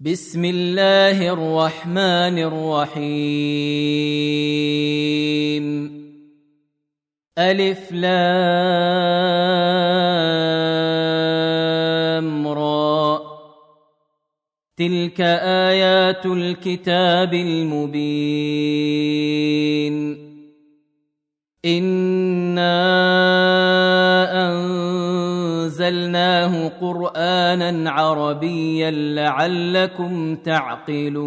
بسم الله الرحمن الرحيم. ألف لام را. تلك آيات الكتاب المبين. إِنَّا أنزلناه قرآنا عربيا لعلكم تعقلون.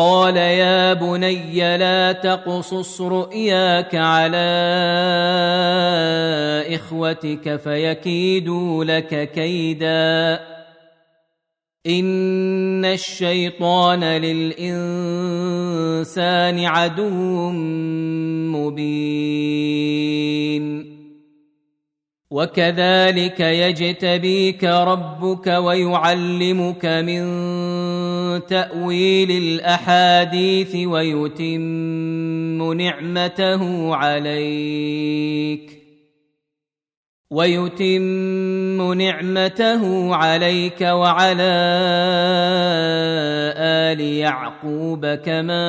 قال يا بني لا تقصص رؤياك على إخوتك فيكيدوا لك كيدا. إن الشيطان للإنسان عدو مبين. وكذلك يجتبيك ربك ويعلمك من تأويل الأحاديث ويتم نعمته عليك. ويتم نعمته عليك وعلى آل يعقوب كما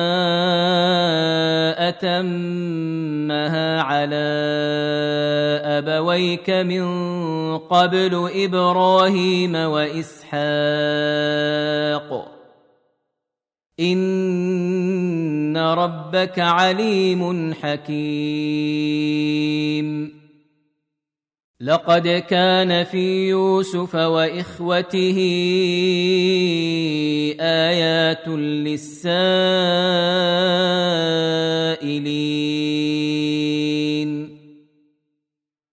أتمها على أبويك من قبل إبراهيم وإسحاق. ان ربك عليم حكيم. لقد كان في يوسف واخوته ايات للسائلين.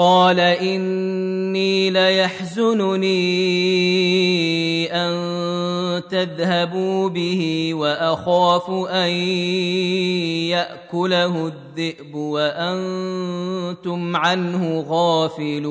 قال إني ليحزنني أن تذهبوا به وأخاف أن يأكله الذئب وأنتم عنه غافلون.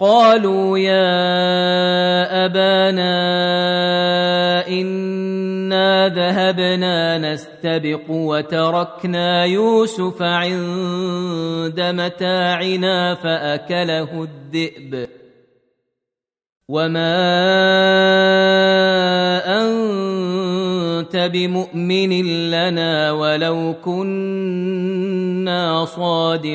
قالوا يا أبانا إنا ذهبنا نستبق وتركنا يوسف عند متاعنا فأكله الذئب. وما أنت بمؤمن لنا ولو كنا صادقين.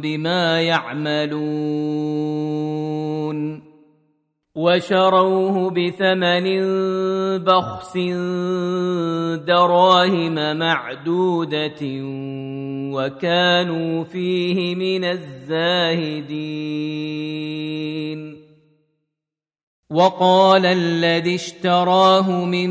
بما يعملون وشروه بثمن بخس دراهم معدودة وكانوا فيه من الزاهدين وقال الذي اشتراه من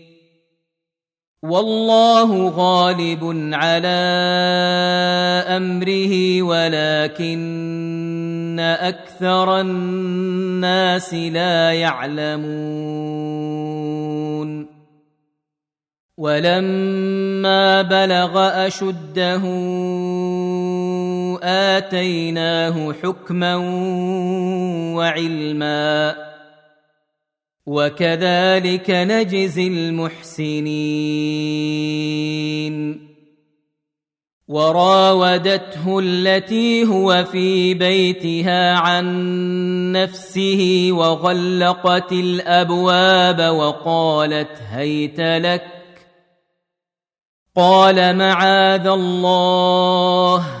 والله غالب على أمره ولكن أكثر الناس لا يعلمون. ولما بلغ أشده آتيناه حكما وعلما. وكذلك نجزي المحسنين. وراودته التي هو في بيتها عن نفسه وغلقت الأبواب وقالت هيت لك. قال معاذ الله.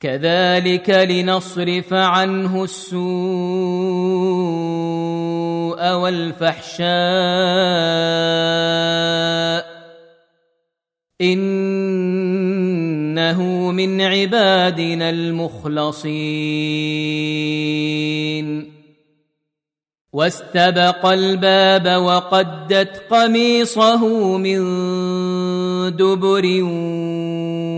كذلك لنصرف عنه السوء والفحشاء إنه من عبادنا المخلصين واستبق الباب وقدت قميصه من دبر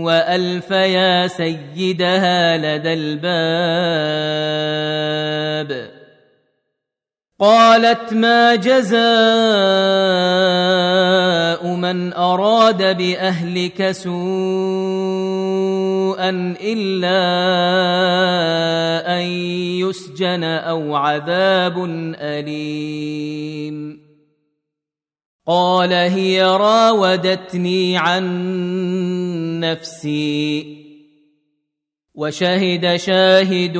وألف يا سيدها لدى الباب. قالت ما جزاء من أراد بأهلك سوءا إلا أن يسجن أو عذاب أليم. قال هي راودتني عن نفسي وشهد شاهد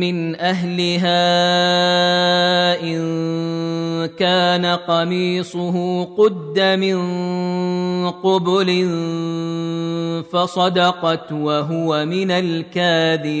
من أهلها إن كان قميصه قد من قبل فصدقت وهو من الكاذبين.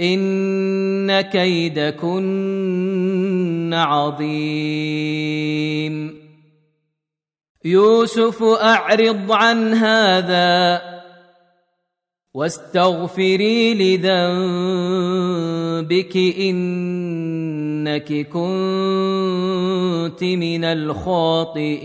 ان كيدكن عظيم. يوسف اعرض عن هذا واستغفري لذنبك انك كنت من الخاطئين.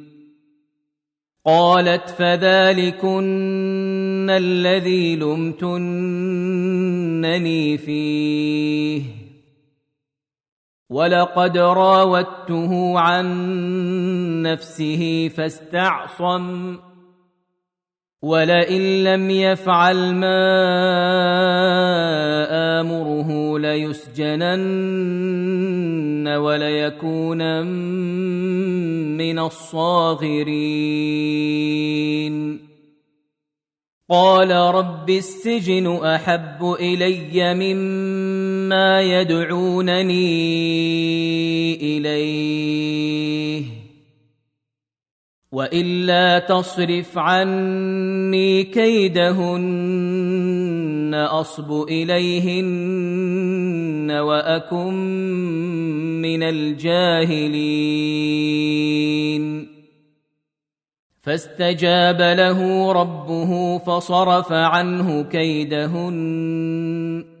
قالت فذلكن الذي لمتنني فيه. ولقد راودته عن نفسه فاستعصم. ولئن لم يفعل ما امره ليسجنن وليكون من الصاغرين قال رب السجن احب الي مما يدعونني اليه وإلا تصرف عني كيدهن أصب إليهن وأكن من الجاهلين. فاستجاب له ربه فصرف عنه كيدهن.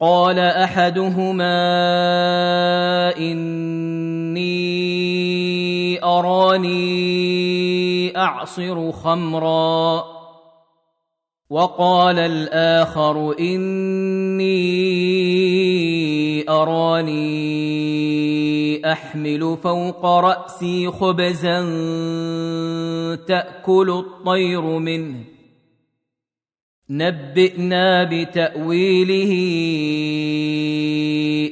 قال أحدهما إني أراني أعصر خمرا وقال الآخر إني أراني أحمل فوق رأسي خبزا تأكل الطير منه نبئنا بتأويله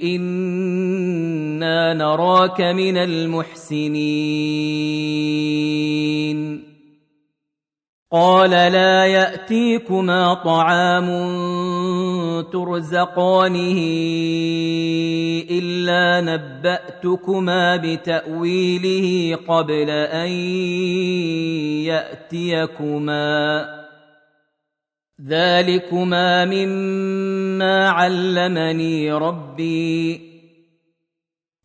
إنا نراك من المحسنين. قال لا يأتيكما طعام ترزقانه إلا نبأتكما بتأويله قبل أن يأتيكما. ذلكما مما علمني ربي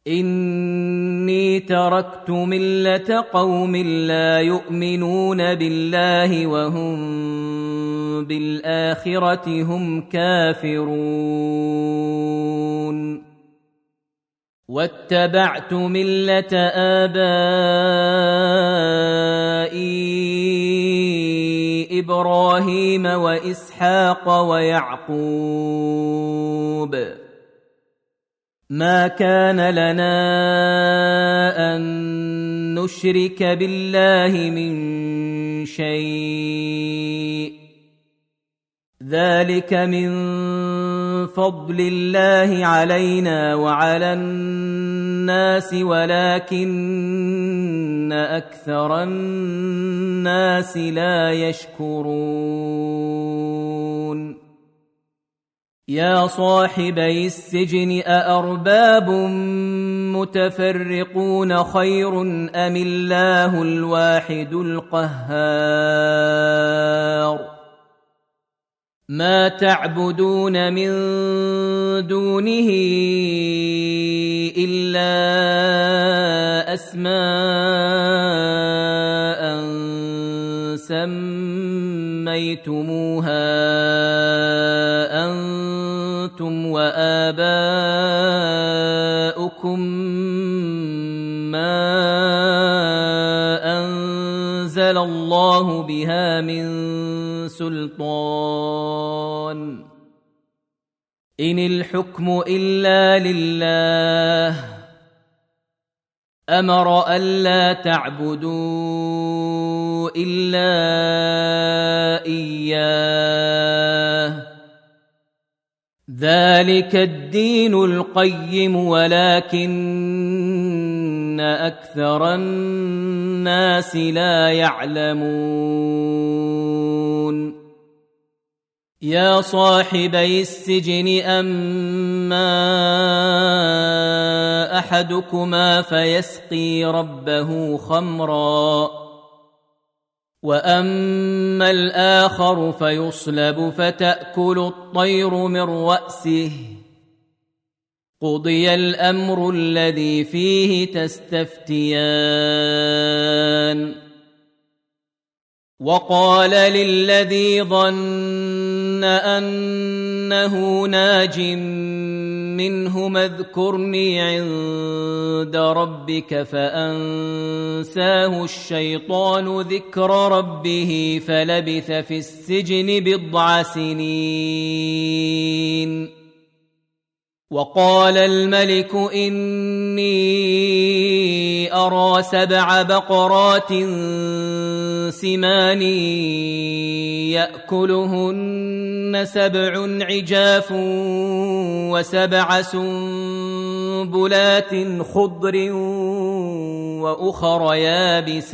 اني تركت مله قوم لا يؤمنون بالله وهم بالاخره هم كافرون واتبعت مله ابائي إبراهيم وإسحاق ويعقوب. ما كان لنا أن نشرك بالله من شيء. ذلك من فضل الله علينا وعلى الناس ولكن أكثر الناس لا يشكرون. يا صاحبي السجن أأرباب متفرقون خير أم الله الواحد القهار؟ ما تعبدون من دونه الا اسماء سميتموها أنتم واباؤكم ما انزل الله بها من سلطان. إن الحكم إلا لله. أمر الا تعبدوا إلا إياه. ذلك الدين القيم ولكن أكثر الناس لا يعلمون. يا صاحبي السجن أما أحدكما فيسقي ربه خمرا. واما الآخر فيصلب فتاكل الطير من راسه قضي الامر الذي فيه تستفتيان وقال للذي ظن انه ناج منهما اذكرني عند ربك فأنساه الشيطان ذكر ربه فلبث في السجن بضع سنين. وقال الملك اني أرى سبع بقرات سمان يأكلهن سبع عجاف وسبع سنبلات خضر وأخر يابسات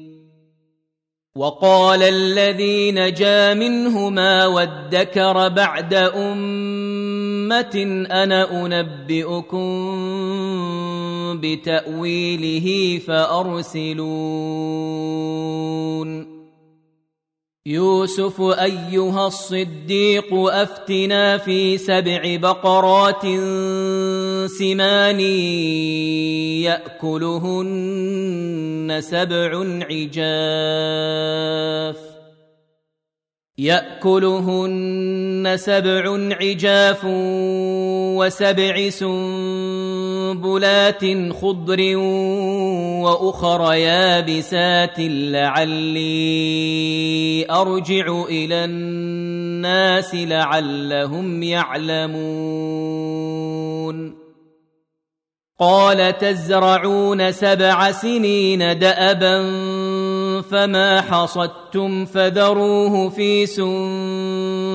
وقال الذي نجا منهما وادكر بعد أمة أنا أنبئكم بتأويله فأرسلون. يوسف أيها الصديق أفتنا في سبع بقرات سمان يأكلهن سبع عجاف يأكلهن سبع عجاف وسبع سنبلات خضر وأخر يابسات لعلي أرجع إلى الناس لعلهم يعلمون. قال تزرعون سبع سنين دأبا فما حصدتم فذروه في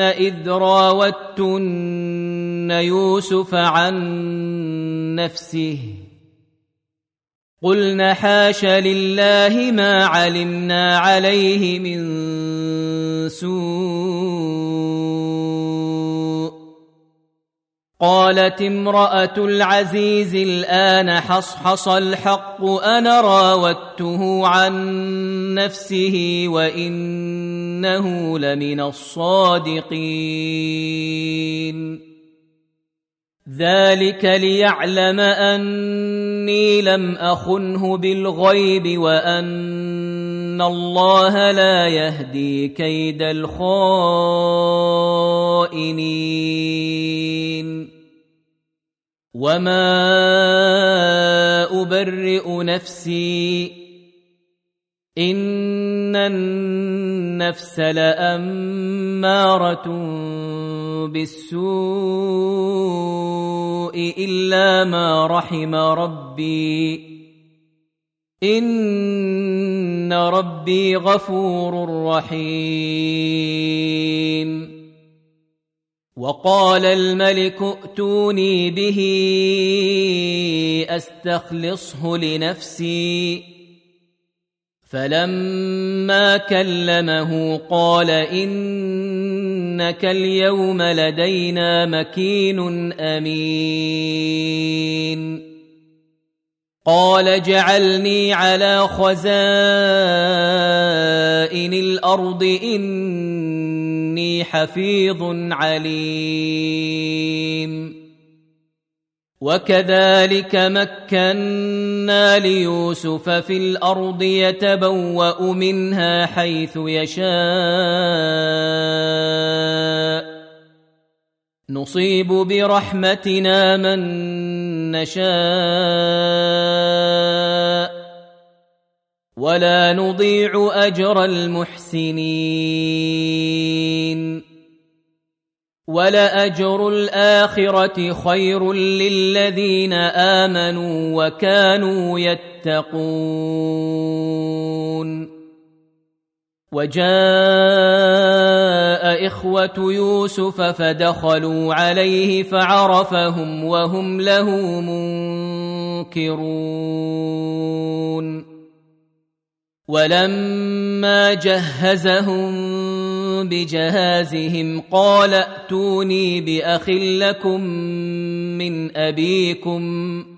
إذ راوتن يوسف عن نفسه قلن حاش لله ما علمنا عليه من سوء قالت امرأة العزيز الآن حصحص الحق أنا راودته عن نفسه وإنه لمن الصادقين. ذلك ليعلم أني لم أخنه بالغيب وان الله لا يهدي كيد الخائنين وما ابرئ نفسي ان النفس لاماره بالسوء الا ما رحم ربي ان ربي غفور رحيم. وقال الملك ائتوني به استخلصه لنفسي. فلما كلمه قال انك اليوم لدينا مكين امين. قال جعلني على خزائن الأرض إني حفيظ عليم. وكذلك مكنا ليوسف في الأرض يتبوأ منها حيث يشاء. نصيب برحمتنا من نشاء ولا نضيع أجر المحسنين ولأجر الآخرة خير للذين آمنوا وكانوا يتقون وجاء إخوة يوسف فدخلوا عليه فعرفهم وهم له منكرون. ولما جهزهم بجهازهم قال ائتوني بأخ لكم من أبيكم.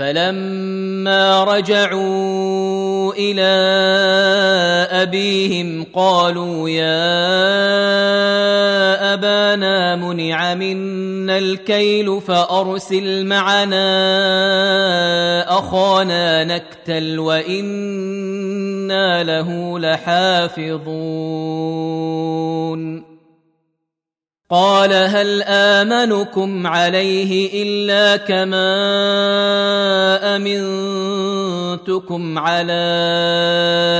فلما رجعوا إلى أبيهم قالوا يا أبانا منع منا الكيل فأرسل معنا أخانا نكتل وإنا له لحافظون. قال هل آمنكم عليه إلا كما أمنتكم على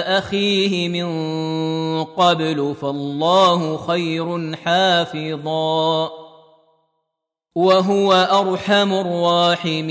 أخيه من قبل فالله خير حافظا وهو أرحم الراحمين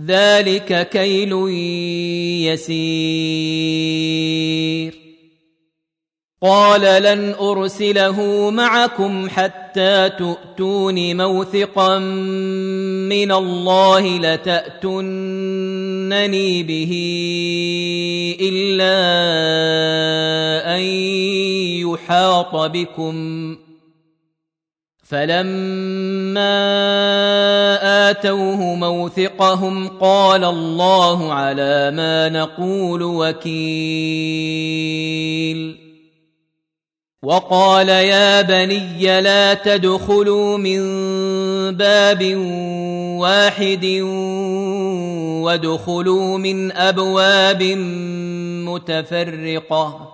ذلك كيل يسير. قال لن أرسله معكم حتى تؤتون موثقا من الله لتاتونني به إلا أن يحاط بكم. فلما اتوه موثقهم قال الله على ما نقول وكيل وقال يا بني لا تدخلوا من باب واحد وادخلوا من ابواب متفرقه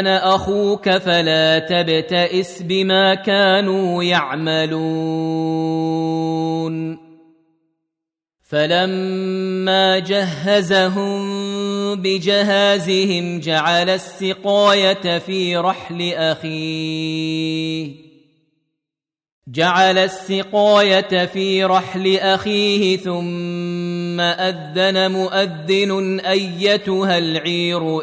أنا أخوك فلا تبتئس بما كانوا يعملون. فلما جهزهم بجهازهم جعل السقاية في رحل أخيه. جعل السقاية في رحل أخيه ثم أذن مؤذن أيتها العير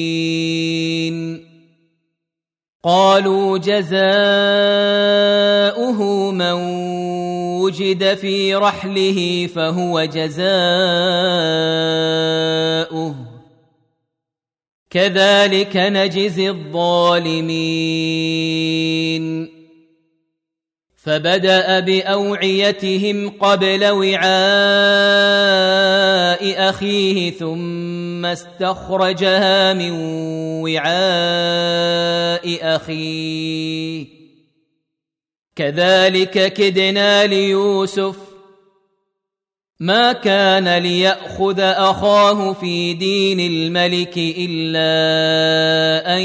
قالوا جزاؤه من وجد في رحله فهو جزاؤه. كذلك نجزي الظالمين. فبدأ بأوعيتهم قبل وعاء أخيه ثم استخرجها من وعاء أخيه. كذلك كدنا ليوسف. ما كان ليأخذ أخاه في دين الملك إلا أن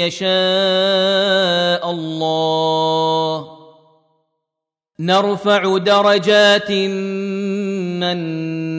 يشاء الله. نرفع درجات من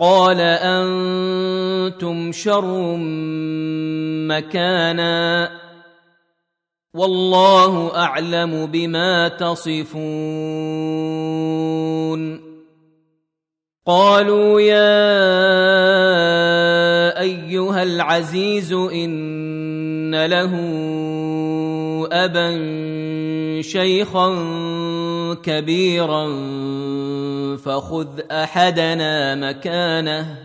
قال أنتم شر مكانا والله أعلم بما تصفون. قالوا يا أيها العزيز إن له أبا شيخا كبيرا فخذ أحدنا مكانه.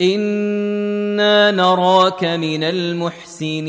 إنا نراك من المحسنين.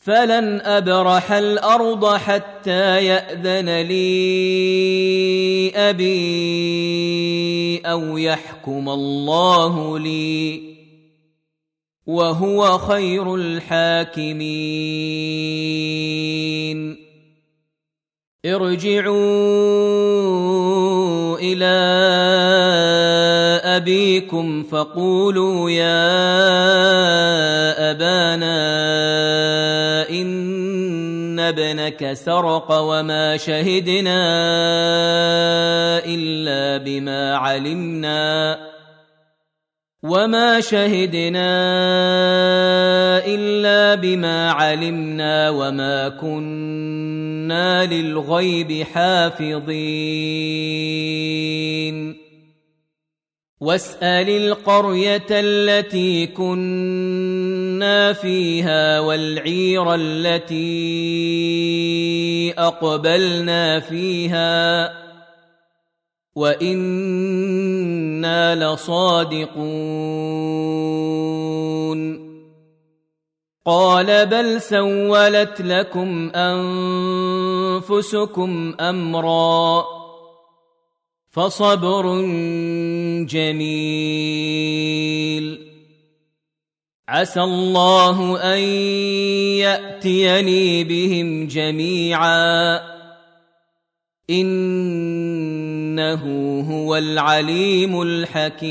فلن ابرح الأرض حتى ياذن لي ابي أو يحكم الله لي وهو خير الحاكمين ارجعوا إلى ابيكم فقولوا يا ابانا ان ابنك سرق وما شهدنا الا بما علمنا وما شهدنا الا بما علمنا وما كنا للغيب حافظين واسأل القرية التي كنا فيها والعير التي أقبلنا فيها وإنا لصادقون. قال بل سولت لكم أنفسكم أمرا فصبر جميل. عسى الله أن يأتيني بهم جميعا. إنه هو العليم الحكيم.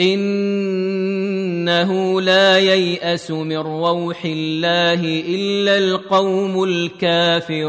إنه لا ييأس من روح الله إلا القوم الكافرون.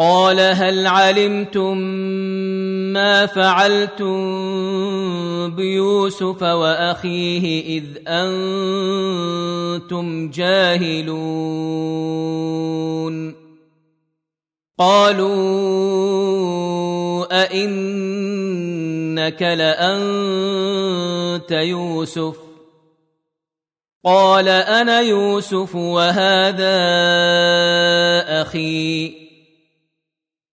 قال هل علمتم ما فعلتم بيوسف وأخيه إذ أنتم جاهلون؟ قالوا أئنك لأنت يوسف؟ قال أنا يوسف وهذا أخي.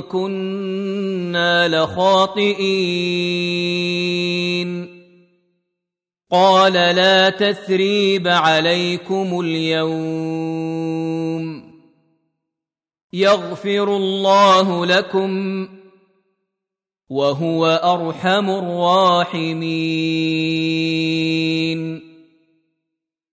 كنا لخاطئين. قال لا تثريب عليكم اليوم. يغفر الله لكم وهو أرحم الراحمين.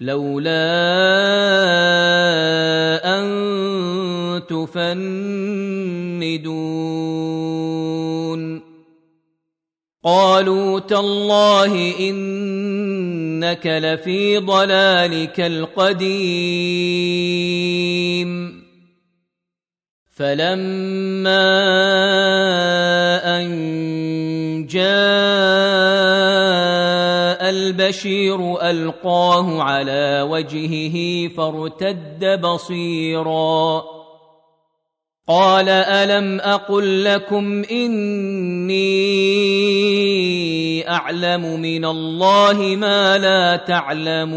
لولا أن تفندون. قالوا تالله إنك لفي ضلالك القديم. فلما أن جاء البشير ألقاه على وجهه فارتد بصيرا. قال ألم أقل لكم إني أعلم من الله ما لا تعلمون.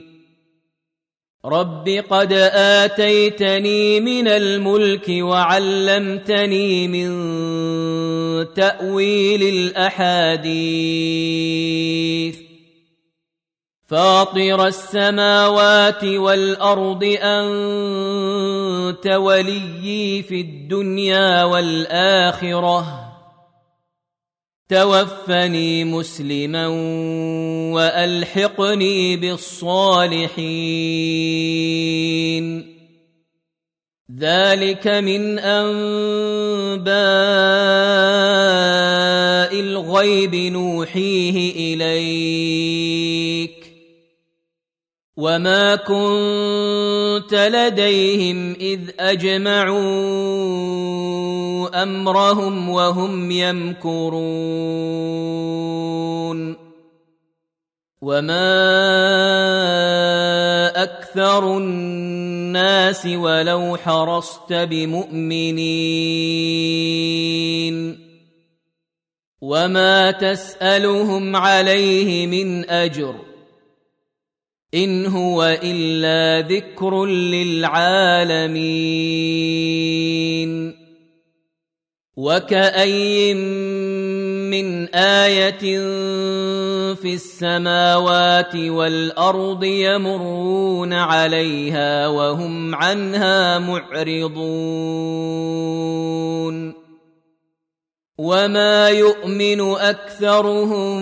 رب قد اتيتني من الملك وعلمتني من تاويل الاحاديث فاطر السماوات والارض انت وليي في الدنيا والاخره توفني مسلما وألحقني بالصالحين. ذلك من أنباء الغيب نوحيه إليك. وما كنت لديهم اذ اجمعوا امرهم وهم يمكرون وما أكثر الناس ولو حرصت بمؤمنين وما تسالهم عليه من اجر إن هو إلا ذكر للعالمين. وكاين من آية في السماوات والأرض يمرون عليها وهم عنها معرضون. وما يؤمن أكثرهم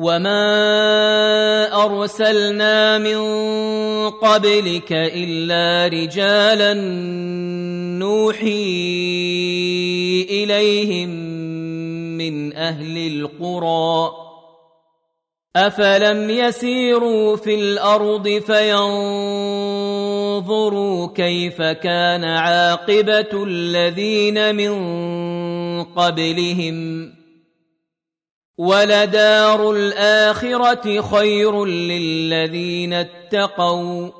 وما ارسلنا من قبلك الا رجالا نوحي اليهم من أهل القرى افلم يسيروا في الأرض فينظروا كيف كان عاقبه الذين من قبلهم ولدار الآخرة خير للذين اتقوا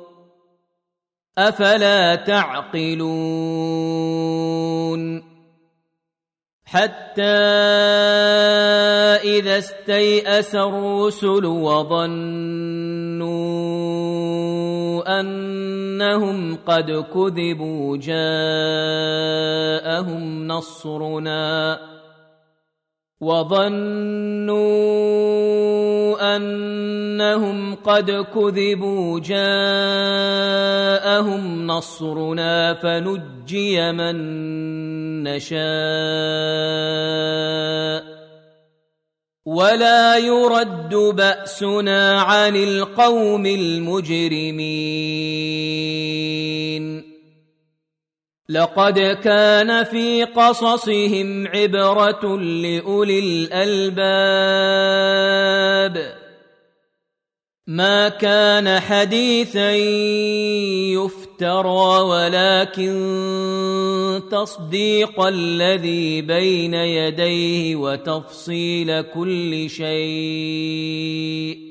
أفلا تعقلون حتى إذا استيأس الرسل وظنوا أنهم قد كذبوا جاءهم نصرنا وظنوا أنهم قد كذبوا جاءهم نصرنا فنجي من نشاء. ولا يرد بأسنا عن القوم المجرمين. لقد كان في قصصهم عبرة لأولي الألباب. ما كان حديثا يفترى ولكن تصديق الذي بين يديه وتفصيل كل شيء.